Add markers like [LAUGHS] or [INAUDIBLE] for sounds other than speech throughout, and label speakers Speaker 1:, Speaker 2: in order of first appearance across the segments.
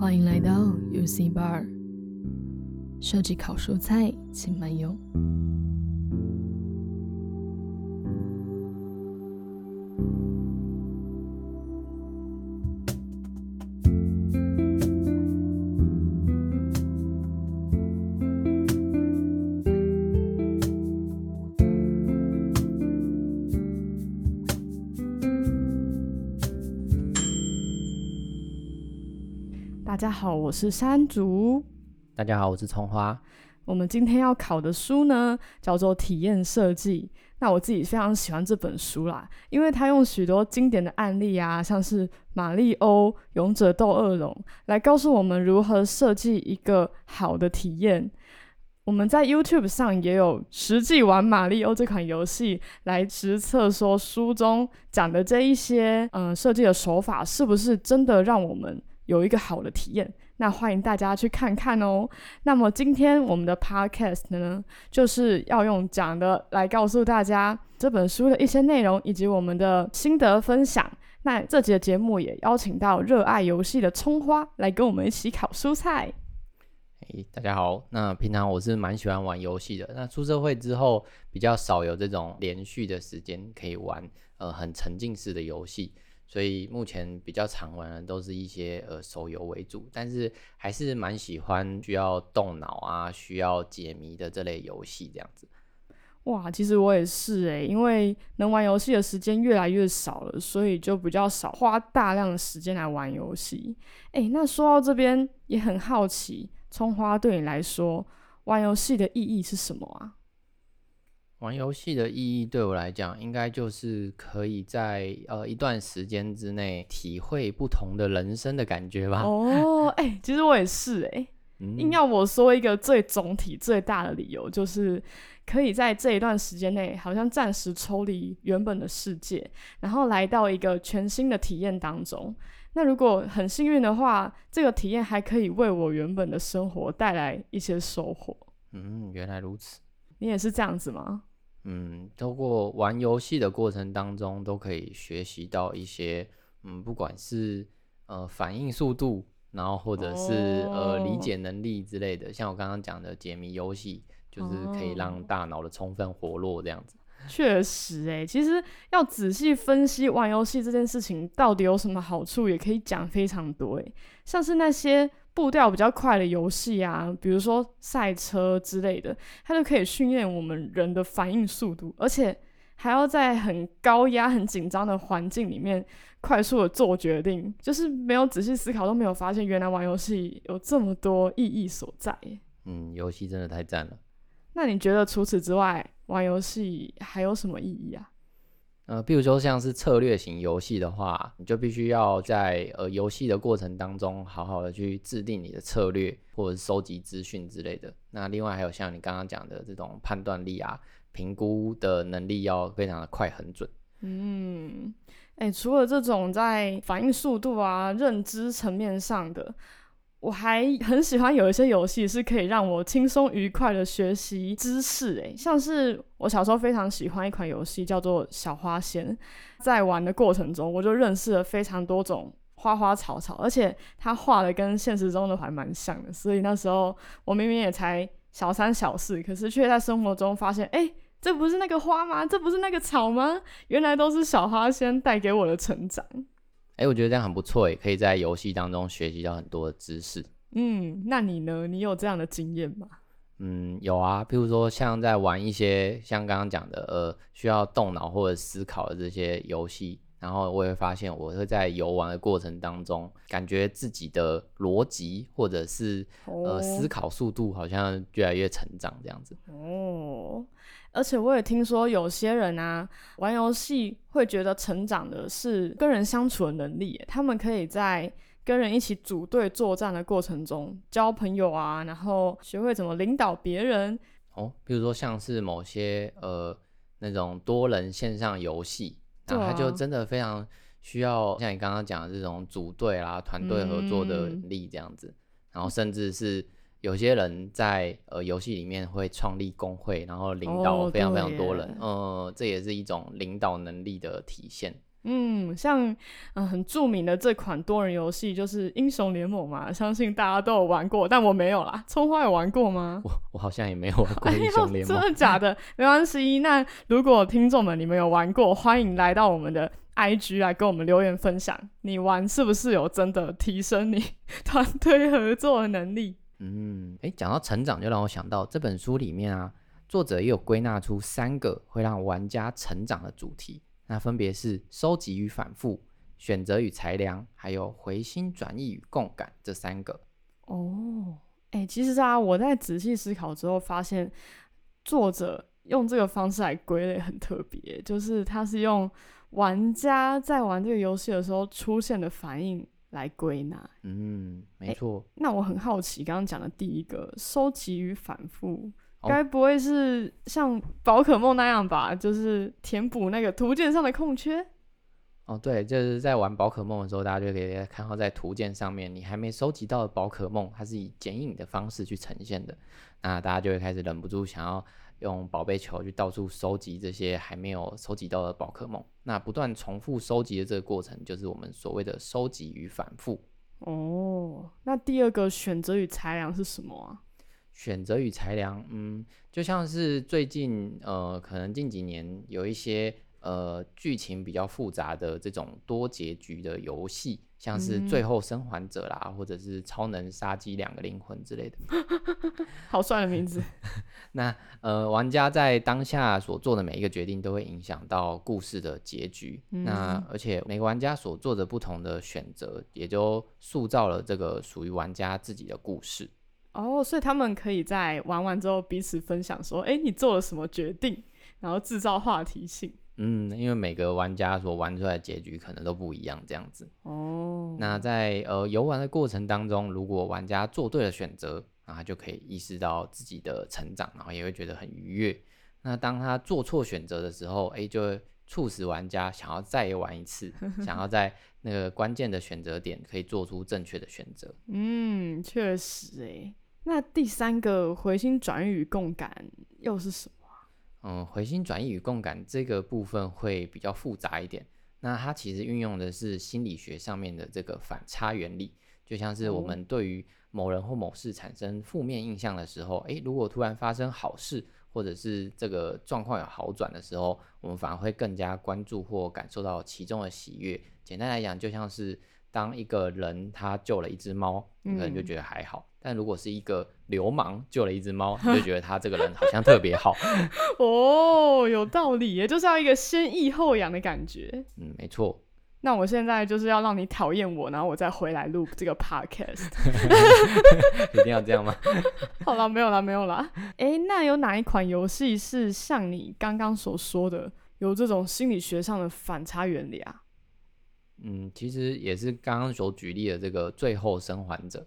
Speaker 1: 欢迎来到 U C Bar，设计烤蔬菜，请慢用。家好，我是山竹。
Speaker 2: 大家好，我是葱花。
Speaker 1: 我们今天要考的书呢，叫做《体验设计》。那我自己非常喜欢这本书啦，因为它用许多经典的案例啊，像是马里欧、勇者斗恶龙，来告诉我们如何设计一个好的体验。我们在 YouTube 上也有实际玩马里欧这款游戏，来实测说书中讲的这一些嗯设计的手法，是不是真的让我们有一个好的体验，那欢迎大家去看看哦。那么今天我们的 podcast 呢，就是要用讲的来告诉大家这本书的一些内容以及我们的心得分享。那这集的节目也邀请到热爱游戏的葱花来跟我们一起烤蔬菜。
Speaker 2: 诶，大家好。那平常我是蛮喜欢玩游戏的。那出社会之后，比较少有这种连续的时间可以玩，呃，很沉浸式的游戏。所以目前比较常玩的都是一些呃手游为主，但是还是蛮喜欢需要动脑啊、需要解谜的这类游戏这样子。
Speaker 1: 哇，其实我也是诶，因为能玩游戏的时间越来越少了，所以就比较少花大量的时间来玩游戏。诶，那说到这边也很好奇，葱花对你来说玩游戏的意义是什么啊？
Speaker 2: 玩游戏的意义对我来讲，应该就是可以在呃一段时间之内体会不同的人生的感觉吧。
Speaker 1: 哦，哎、欸，其实我也是哎、欸，嗯、硬要我说一个最总体最大的理由，就是可以在这一段时间内，好像暂时抽离原本的世界，然后来到一个全新的体验当中。那如果很幸运的话，这个体验还可以为我原本的生活带来一些收获。
Speaker 2: 嗯，原来如此。
Speaker 1: 你也是这样子吗？
Speaker 2: 嗯，透过玩游戏的过程当中，都可以学习到一些，嗯，不管是呃反应速度，然后或者是、oh. 呃理解能力之类的，像我刚刚讲的解谜游戏，就是可以让大脑的充分活络这样子。
Speaker 1: 确实、欸，哎，其实要仔细分析玩游戏这件事情到底有什么好处，也可以讲非常多、欸，哎，像是那些。步调比较快的游戏啊，比如说赛车之类的，它就可以训练我们人的反应速度，而且还要在很高压、很紧张的环境里面快速的做决定，就是没有仔细思考都没有发现，原来玩游戏有这么多意义所在。
Speaker 2: 嗯，游戏真的太赞了。
Speaker 1: 那你觉得除此之外，玩游戏还有什么意义啊？
Speaker 2: 呃，比如说像是策略型游戏的话，你就必须要在呃游戏的过程当中，好好的去制定你的策略，或者收集资讯之类的。那另外还有像你刚刚讲的这种判断力啊，评估的能力要非常的快很准。
Speaker 1: 嗯，哎、除了这种在反应速度啊、认知层面上的。我还 [LAUGHS] 很喜欢有一些游戏是可以让我轻松愉快的学习知识，诶，像是我小时候非常喜欢一款游戏叫做小花仙，在玩的过程中我就认识了非常多种花花草草，而且它画的跟现实中的还蛮像的，所以那时候我明明也才小三小四，可是却在生活中发现，诶，这不是那个花吗？这不是那个草吗？原来都是小花仙带给我的成长。
Speaker 2: 哎、欸，我觉得这样很不错，也可以在游戏当中学习到很多的知识。
Speaker 1: 嗯，那你呢？你有这样的经验吗？
Speaker 2: 嗯，有啊。譬如说，像在玩一些像刚刚讲的，呃，需要动脑或者思考的这些游戏，然后我也会发现，我会在游玩的过程当中，感觉自己的逻辑或者是、哦、呃思考速度好像越来越成长这样子。
Speaker 1: 哦。而且我也听说有些人啊，玩游戏会觉得成长的是跟人相处的能力，他们可以在跟人一起组队作战的过程中交朋友啊，然后学会怎么领导别人。
Speaker 2: 哦，比如说像是某些呃那种多人线上游戏，那他就真的非常需要像你刚刚讲的这种组队啦、团队合作的力这样子，嗯、然后甚至是。有些人在呃游戏里面会创立工会，然后领导非常非常多人，哦、呃，这也是一种领导能力的体现。
Speaker 1: 嗯，像嗯、呃、很著名的这款多人游戏就是英雄联盟嘛，相信大家都有玩过，但我没有啦。葱花有玩过吗？
Speaker 2: 我我好像也没有玩过英雄联盟，
Speaker 1: 哎，真的假的？没关系。那如果听众们你们有玩过，欢迎来到我们的 IG 来跟我们留言分享，你玩是不是有真的提升你 [LAUGHS] 团队合作的能力？
Speaker 2: 嗯，哎，讲到成长，就让我想到这本书里面啊，作者也有归纳出三个会让玩家成长的主题，那分别是收集与反复、选择与裁量，还有回心转意与共感这三个。
Speaker 1: 哦，哎，其实啊，我在仔细思考之后发现，作者用这个方式来归类很特别，就是他是用玩家在玩这个游戏的时候出现的反应。来归纳，
Speaker 2: 嗯，没错。
Speaker 1: 那我很好奇，刚刚讲的第一个收集与反复，该、哦、不会是像宝可梦那样吧？就是填补那个图鉴上的空缺？
Speaker 2: 哦，对，就是在玩宝可梦的时候，大家就可以看到，在图鉴上面，你还没收集到的宝可梦，它是以剪影的方式去呈现的。那大家就会开始忍不住想要。用宝贝球去到处收集这些还没有收集到的宝可梦，那不断重复收集的这个过程，就是我们所谓的收集与反复。
Speaker 1: 哦，那第二个选择与裁量是什么啊？
Speaker 2: 选择与裁量，嗯，就像是最近呃，可能近几年有一些。呃，剧情比较复杂的这种多结局的游戏，像是《最后生还者》啦，嗯、或者是《超能杀机两个灵魂》之类的，[LAUGHS]
Speaker 1: 好帅的名字。[LAUGHS]
Speaker 2: 那呃，玩家在当下所做的每一个决定，都会影响到故事的结局。嗯、那而且每个玩家所做的不同的选择，也就塑造了这个属于玩家自己的故事。
Speaker 1: 哦，所以他们可以在玩完之后彼此分享说：“哎，你做了什么决定？”然后制造话题性。
Speaker 2: 嗯，因为每个玩家所玩出来的结局可能都不一样，这样子。哦。那在呃游玩的过程当中，如果玩家做对了选择，那他就可以意识到自己的成长，然后也会觉得很愉悦。那当他做错选择的时候，哎，就会促使玩家想要再玩一次，[LAUGHS] 想要在那个关键的选择点可以做出正确的选择。
Speaker 1: 嗯，确实诶。那第三个回心转意与共感又是什么？
Speaker 2: 嗯，回心转意与共感这个部分会比较复杂一点。那它其实运用的是心理学上面的这个反差原理，就像是我们对于某人或某事产生负面印象的时候，诶，如果突然发生好事，或者是这个状况有好转的时候，我们反而会更加关注或感受到其中的喜悦。简单来讲，就像是当一个人他救了一只猫，你可能就觉得还好。嗯但如果是一个流氓救了一只猫，你就觉得他这个人好像特别好。[LAUGHS]
Speaker 1: 哦，有道理耶，就是要一个先抑后扬的感觉。
Speaker 2: 嗯，没错。
Speaker 1: 那我现在就是要让你讨厌我，然后我再回来录这个 podcast。[LAUGHS]
Speaker 2: 一定要这样吗？[LAUGHS]
Speaker 1: 好了，没有了，没有了。哎，那有哪一款游戏是像你刚刚所说的，有这种心理学上的反差原理啊？
Speaker 2: 嗯，其实也是刚刚所举例的这个《最后生还者》。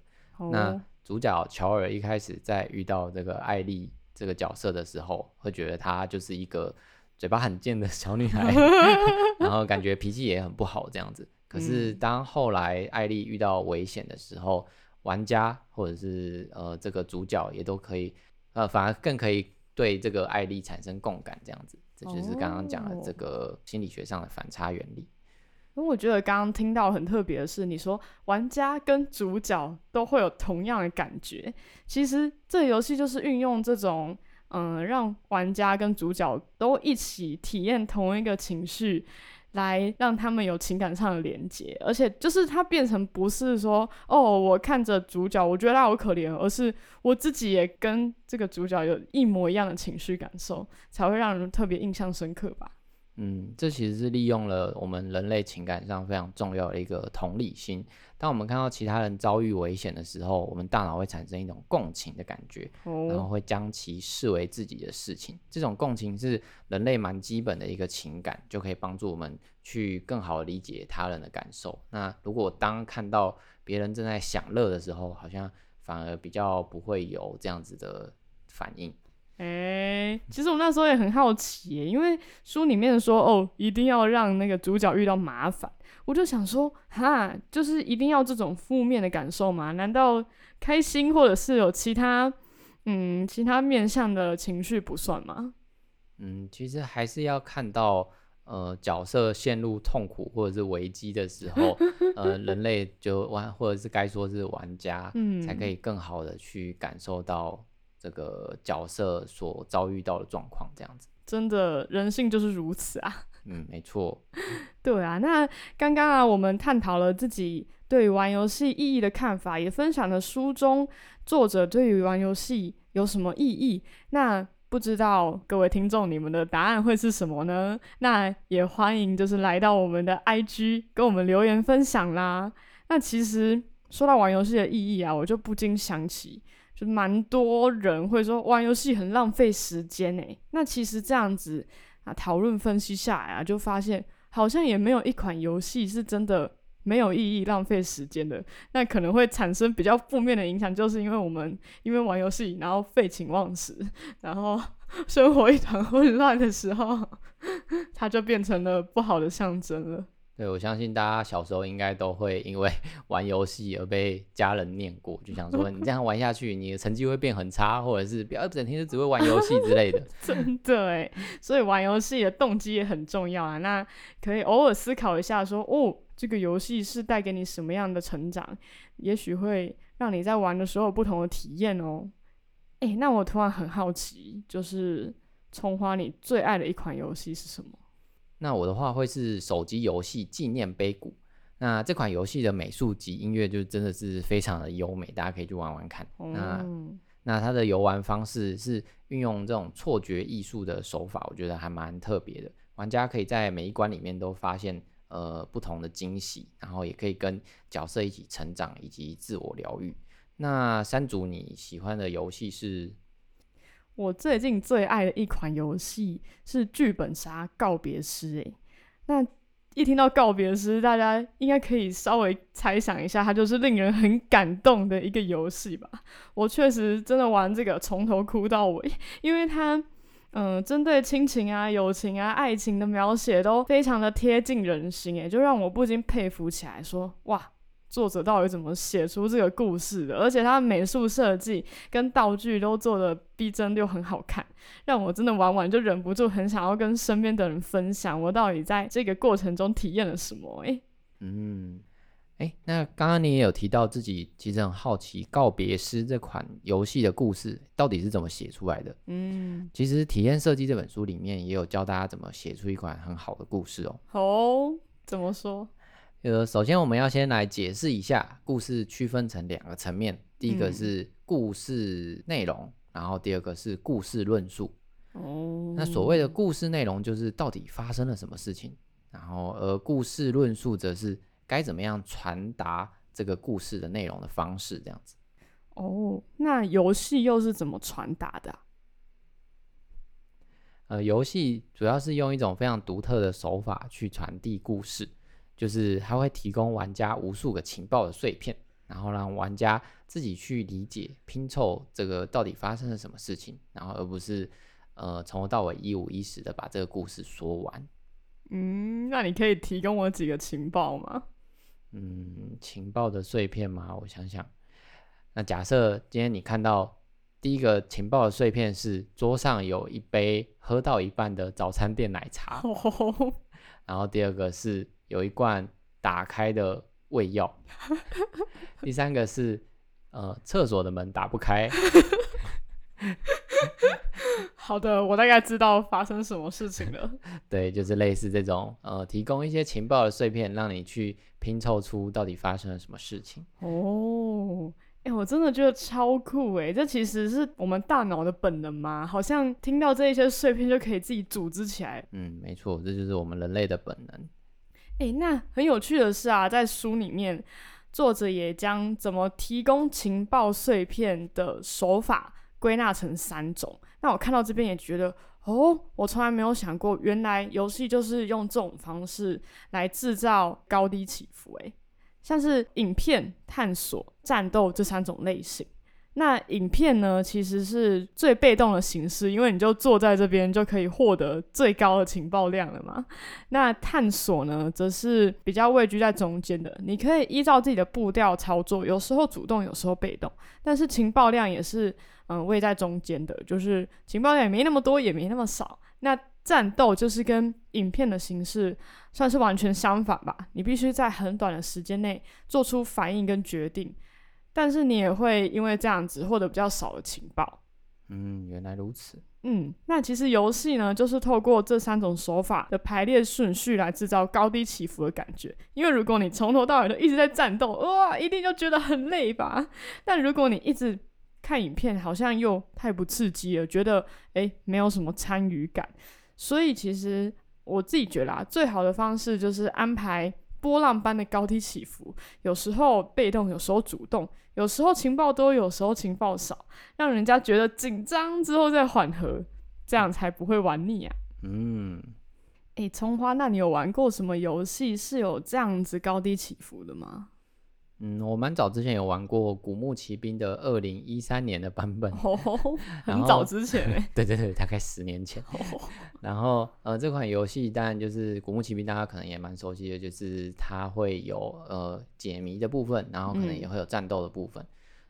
Speaker 2: 哦。那主角乔尔一开始在遇到这个艾丽这个角色的时候，会觉得她就是一个嘴巴很贱的小女孩，[LAUGHS] 然后感觉脾气也很不好这样子。可是当后来艾丽遇到危险的时候，玩家或者是呃这个主角也都可以，呃反而更可以对这个艾丽产生共感这样子。这就是刚刚讲的这个心理学上的反差原理。
Speaker 1: 因为我觉得刚刚听到很特别的是，你说玩家跟主角都会有同样的感觉。其实这个游戏就是运用这种，嗯，让玩家跟主角都一起体验同一个情绪，来让他们有情感上的连接。而且就是它变成不是说，哦，我看着主角，我觉得他好可怜，而是我自己也跟这个主角有一模一样的情绪感受，才会让人特别印象深刻吧。
Speaker 2: 嗯，这其实是利用了我们人类情感上非常重要的一个同理心。当我们看到其他人遭遇危险的时候，我们大脑会产生一种共情的感觉，然后会将其视为自己的事情。这种共情是人类蛮基本的一个情感，就可以帮助我们去更好理解他人的感受。那如果当看到别人正在享乐的时候，好像反而比较不会有这样子的反应。
Speaker 1: 哎、欸，其实我那时候也很好奇，因为书里面说哦，一定要让那个主角遇到麻烦，我就想说，哈，就是一定要这种负面的感受吗？难道开心或者是有其他嗯其他面向的情绪不算吗？
Speaker 2: 嗯，其实还是要看到呃角色陷入痛苦或者是危机的时候，[LAUGHS] 呃人类就玩或者是该说是玩家，嗯，才可以更好的去感受到这个角色所遭遇到的状况，这样子。
Speaker 1: 真的，人性就是如此啊。[LAUGHS]
Speaker 2: 嗯，没错。[LAUGHS]
Speaker 1: 对啊，那刚刚啊，我们探讨了自己对于玩游戏意义的看法，也分享了书中作者对于玩游戏有什么意义。那不知道各位听众，你们的答案会是什么呢？那也欢迎就是来到我们的 IG 跟我们留言分享啦。那其实说到玩游戏的意义啊，我就不禁想起，就蛮多人会说玩游戏很浪费时间诶。那其实这样子。啊，讨论分析下来啊，就发现好像也没有一款游戏是真的没有意义、浪费时间的。那可能会产生比较负面的影响，就是因为我们因为玩游戏，然后废寝忘食，然后生活一团混乱的时候，它就变成了不好的象征了。
Speaker 2: 对，我相信大家小时候应该都会因为 [LAUGHS] 玩游戏而被家人念过，就想说你这样玩下去，你的成绩会变很差，或者是不要整天就只会玩游戏之类的。[LAUGHS]
Speaker 1: 真的哎，所以玩游戏的动机也很重要啊。那可以偶尔思考一下说，说哦，这个游戏是带给你什么样的成长？也许会让你在玩的时候有不同的体验哦。哎，那我突然很好奇，就是葱花，你最爱的一款游戏是什么？
Speaker 2: 那我的话会是手机游戏《纪念碑谷》。那这款游戏的美术及音乐就真的是非常的优美，大家可以去玩玩看。嗯、那那它的游玩方式是运用这种错觉艺术的手法，我觉得还蛮特别的。玩家可以在每一关里面都发现呃不同的惊喜，然后也可以跟角色一起成长以及自我疗愈。那山竹你喜欢的游戏是？
Speaker 1: 我最近最爱的一款游戏是《剧本杀告别诗》诶，那一听到告别诗，大家应该可以稍微猜想一下，它就是令人很感动的一个游戏吧？我确实真的玩这个从头哭到尾，因为它嗯，针对亲情啊、友情啊、爱情的描写都非常的贴近人心，诶，就让我不禁佩服起来，说哇。作者到底怎么写出这个故事的？而且他美术设计跟道具都做的逼真又很好看，让我真的玩完就忍不住很想要跟身边的人分享，我到底在这个过程中体验了什么？诶，
Speaker 2: 嗯，诶，那刚刚你也有提到自己其实很好奇《告别诗》这款游戏的故事到底是怎么写出来的？嗯，其实《体验设计》这本书里面也有教大家怎么写出一款很好的故事哦。
Speaker 1: 哦，怎么说？
Speaker 2: 呃，首先我们要先来解释一下，故事区分成两个层面，第一个是故事内容，嗯、然后第二个是故事论述。哦，那所谓的故事内容就是到底发生了什么事情，然后而故事论述则是该怎么样传达这个故事的内容的方式，这样子。
Speaker 1: 哦，那游戏又是怎么传达的？
Speaker 2: 呃，游戏主要是用一种非常独特的手法去传递故事。就是它会提供玩家无数个情报的碎片，然后让玩家自己去理解拼凑这个到底发生了什么事情，然后而不是呃从头到尾一五一十的把这个故事说完。
Speaker 1: 嗯，那你可以提供我几个情报吗？
Speaker 2: 嗯，情报的碎片吗？我想想。那假设今天你看到第一个情报的碎片是桌上有一杯喝到一半的早餐店奶茶，然后第二个是。有一罐打开的胃药，[LAUGHS] 第三个是呃厕所的门打不开。[LAUGHS]
Speaker 1: 好的，我大概知道发生什么事情了。[LAUGHS]
Speaker 2: 对，就是类似这种呃，提供一些情报的碎片，让你去拼凑出到底发生了什么事情。
Speaker 1: 哦，哎、欸，我真的觉得超酷哎！这其实是我们大脑的本能吗？好像听到这一些碎片就可以自己组织起来。
Speaker 2: 嗯，没错，这就是我们人类的本能。
Speaker 1: 诶，那很有趣的是啊，在书里面，作者也将怎么提供情报碎片的手法归纳成三种。那我看到这边也觉得，哦，我从来没有想过，原来游戏就是用这种方式来制造高低起伏。诶，像是影片、探索、战斗这三种类型。那影片呢，其实是最被动的形式，因为你就坐在这边就可以获得最高的情报量了嘛。那探索呢，则是比较位居在中间的，你可以依照自己的步调操作，有时候主动，有时候被动。但是情报量也是嗯位在中间的，就是情报量也没那么多，也没那么少。那战斗就是跟影片的形式算是完全相反吧。你必须在很短的时间内做出反应跟决定，但是你也会因为这样子获得比较少的情报。
Speaker 2: 嗯，原来如此。
Speaker 1: 嗯，那其实游戏呢，就是透过这三种手法的排列顺序来制造高低起伏的感觉。因为如果你从头到尾都一直在战斗，哇，一定就觉得很累吧。但如果你一直看影片，好像又太不刺激了，觉得诶，没有什么参与感。所以其实我自己觉得啊，最好的方式就是安排波浪般的高低起伏，有时候被动，有时候主动。有时候情报多，有时候情报少，让人家觉得紧张之后再缓和，这样才不会玩腻啊。
Speaker 2: 嗯，
Speaker 1: 诶，葱花，那你有玩过什么游戏是有这样子高低起伏的吗？
Speaker 2: 嗯，我蛮早之前有玩过《古墓奇兵》的二零一三年的版本，[LAUGHS]
Speaker 1: 哦，很早之前哎，[LAUGHS]
Speaker 2: 对对对，大概十年前。哦、然后呃，这款游戏当然就是《古墓奇兵》，大家可能也蛮熟悉的，就是它会有呃解谜的部分，然后可能也会有战斗的部分。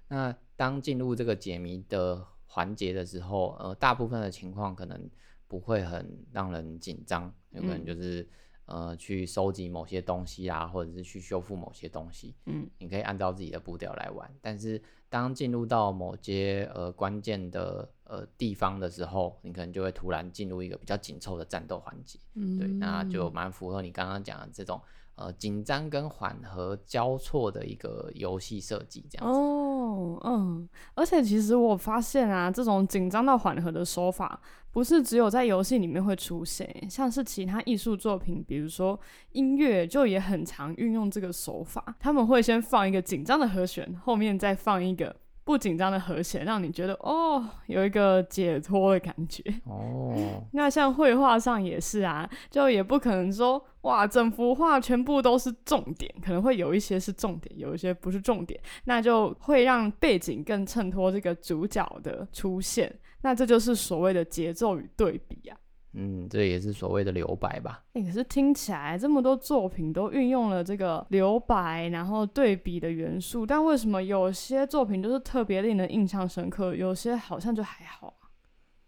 Speaker 2: 嗯、那当进入这个解谜的环节的时候，呃，大部分的情况可能不会很让人紧张，有可能就是。嗯呃，去收集某些东西啊，或者是去修复某些东西，嗯，你可以按照自己的步调来玩。但是当进入到某些呃关键的呃地方的时候，你可能就会突然进入一个比较紧凑的战斗环节，嗯，对，那就蛮符合你刚刚讲的这种。呃，紧张跟缓和交错的一个游戏设计，这样子。
Speaker 1: 哦，嗯，而且其实我发现啊，这种紧张到缓和的手法，不是只有在游戏里面会出现，像是其他艺术作品，比如说音乐，就也很常运用这个手法。他们会先放一个紧张的和弦，后面再放一个。不紧张的和弦，让你觉得哦，有一个解脱的感觉
Speaker 2: 哦。[LAUGHS]
Speaker 1: 那像绘画上也是啊，就也不可能说哇，整幅画全部都是重点，可能会有一些是重点，有一些不是重点，那就会让背景更衬托这个主角的出现。那这就是所谓的节奏与对比啊。
Speaker 2: 嗯，这也是所谓的留白吧？
Speaker 1: 欸，可是听起来这么多作品都运用了这个留白，然后对比的元素，但为什么有些作品就是特别令人印象深刻，有些好像就还好啊？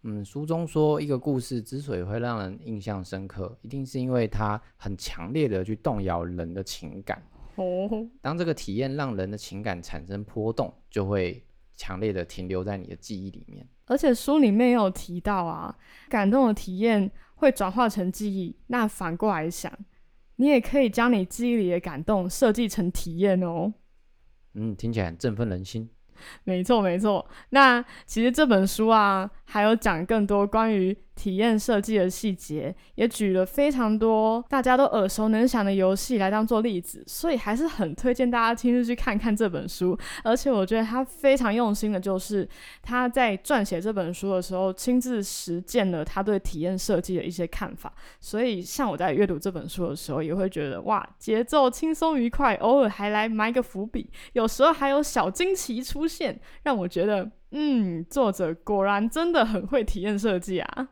Speaker 2: 嗯，书中说一个故事之所以会让人印象深刻，一定是因为它很强烈的去动摇人的情感。
Speaker 1: 哦，
Speaker 2: 当这个体验让人的情感产生波动，就会强烈的停留在你的记忆里面。
Speaker 1: 而且书里面也有提到啊，感动的体验会转化成记忆。那反过来想，你也可以将你记忆里的感动设计成体验哦。
Speaker 2: 嗯，听起来很振奋人心。
Speaker 1: 没错，没错。那其实这本书啊，还有讲更多关于体验设计的细节，也举了非常多大家都耳熟能详的游戏来当做例子，所以还是很推荐大家亲自去看看这本书。而且我觉得他非常用心的，就是他在撰写这本书的时候，亲自实践了他对体验设计的一些看法。所以像我在阅读这本书的时候，也会觉得哇，节奏轻松愉快，偶尔还来埋个伏笔，有时候还有小惊奇出现，让我觉得，嗯，作者果然真的很会体验设计啊。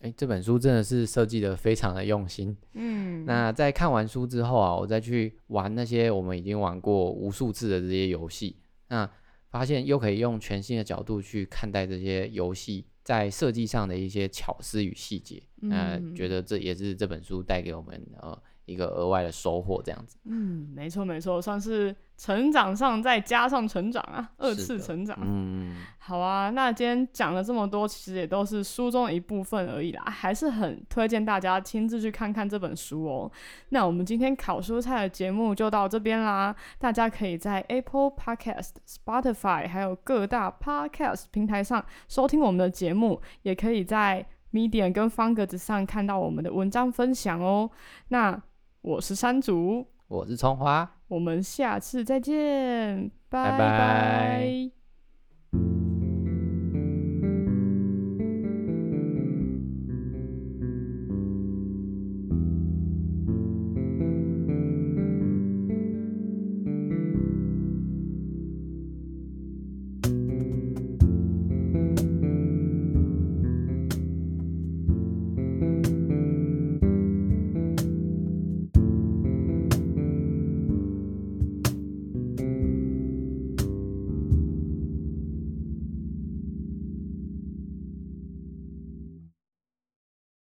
Speaker 2: 哎，这本书真的是设计的非常的用心。
Speaker 1: 嗯，
Speaker 2: 那在看完书之后啊，我再去玩那些我们已经玩过无数次的这些游戏，那发现又可以用全新的角度去看待这些游戏在设计上的一些巧思与细节。那、嗯、觉得这也是这本书带给我们呃。一个额外的收获，这样子。
Speaker 1: 嗯，没错没错，算是成长上再加上成长啊，二次成长。
Speaker 2: 嗯，
Speaker 1: 好啊，那今天讲了这么多，其实也都是书中的一部分而已啦，还是很推荐大家亲自去看看这本书哦。那我们今天烤蔬菜的节目就到这边啦，大家可以在 Apple Podcast、Spotify 还有各大 Podcast 平台上收听我们的节目，也可以在 Medium 跟方格子上看到我们的文章分享哦。那我是山竹，
Speaker 2: 我是葱花，
Speaker 1: 我们下次再见，拜
Speaker 2: 拜。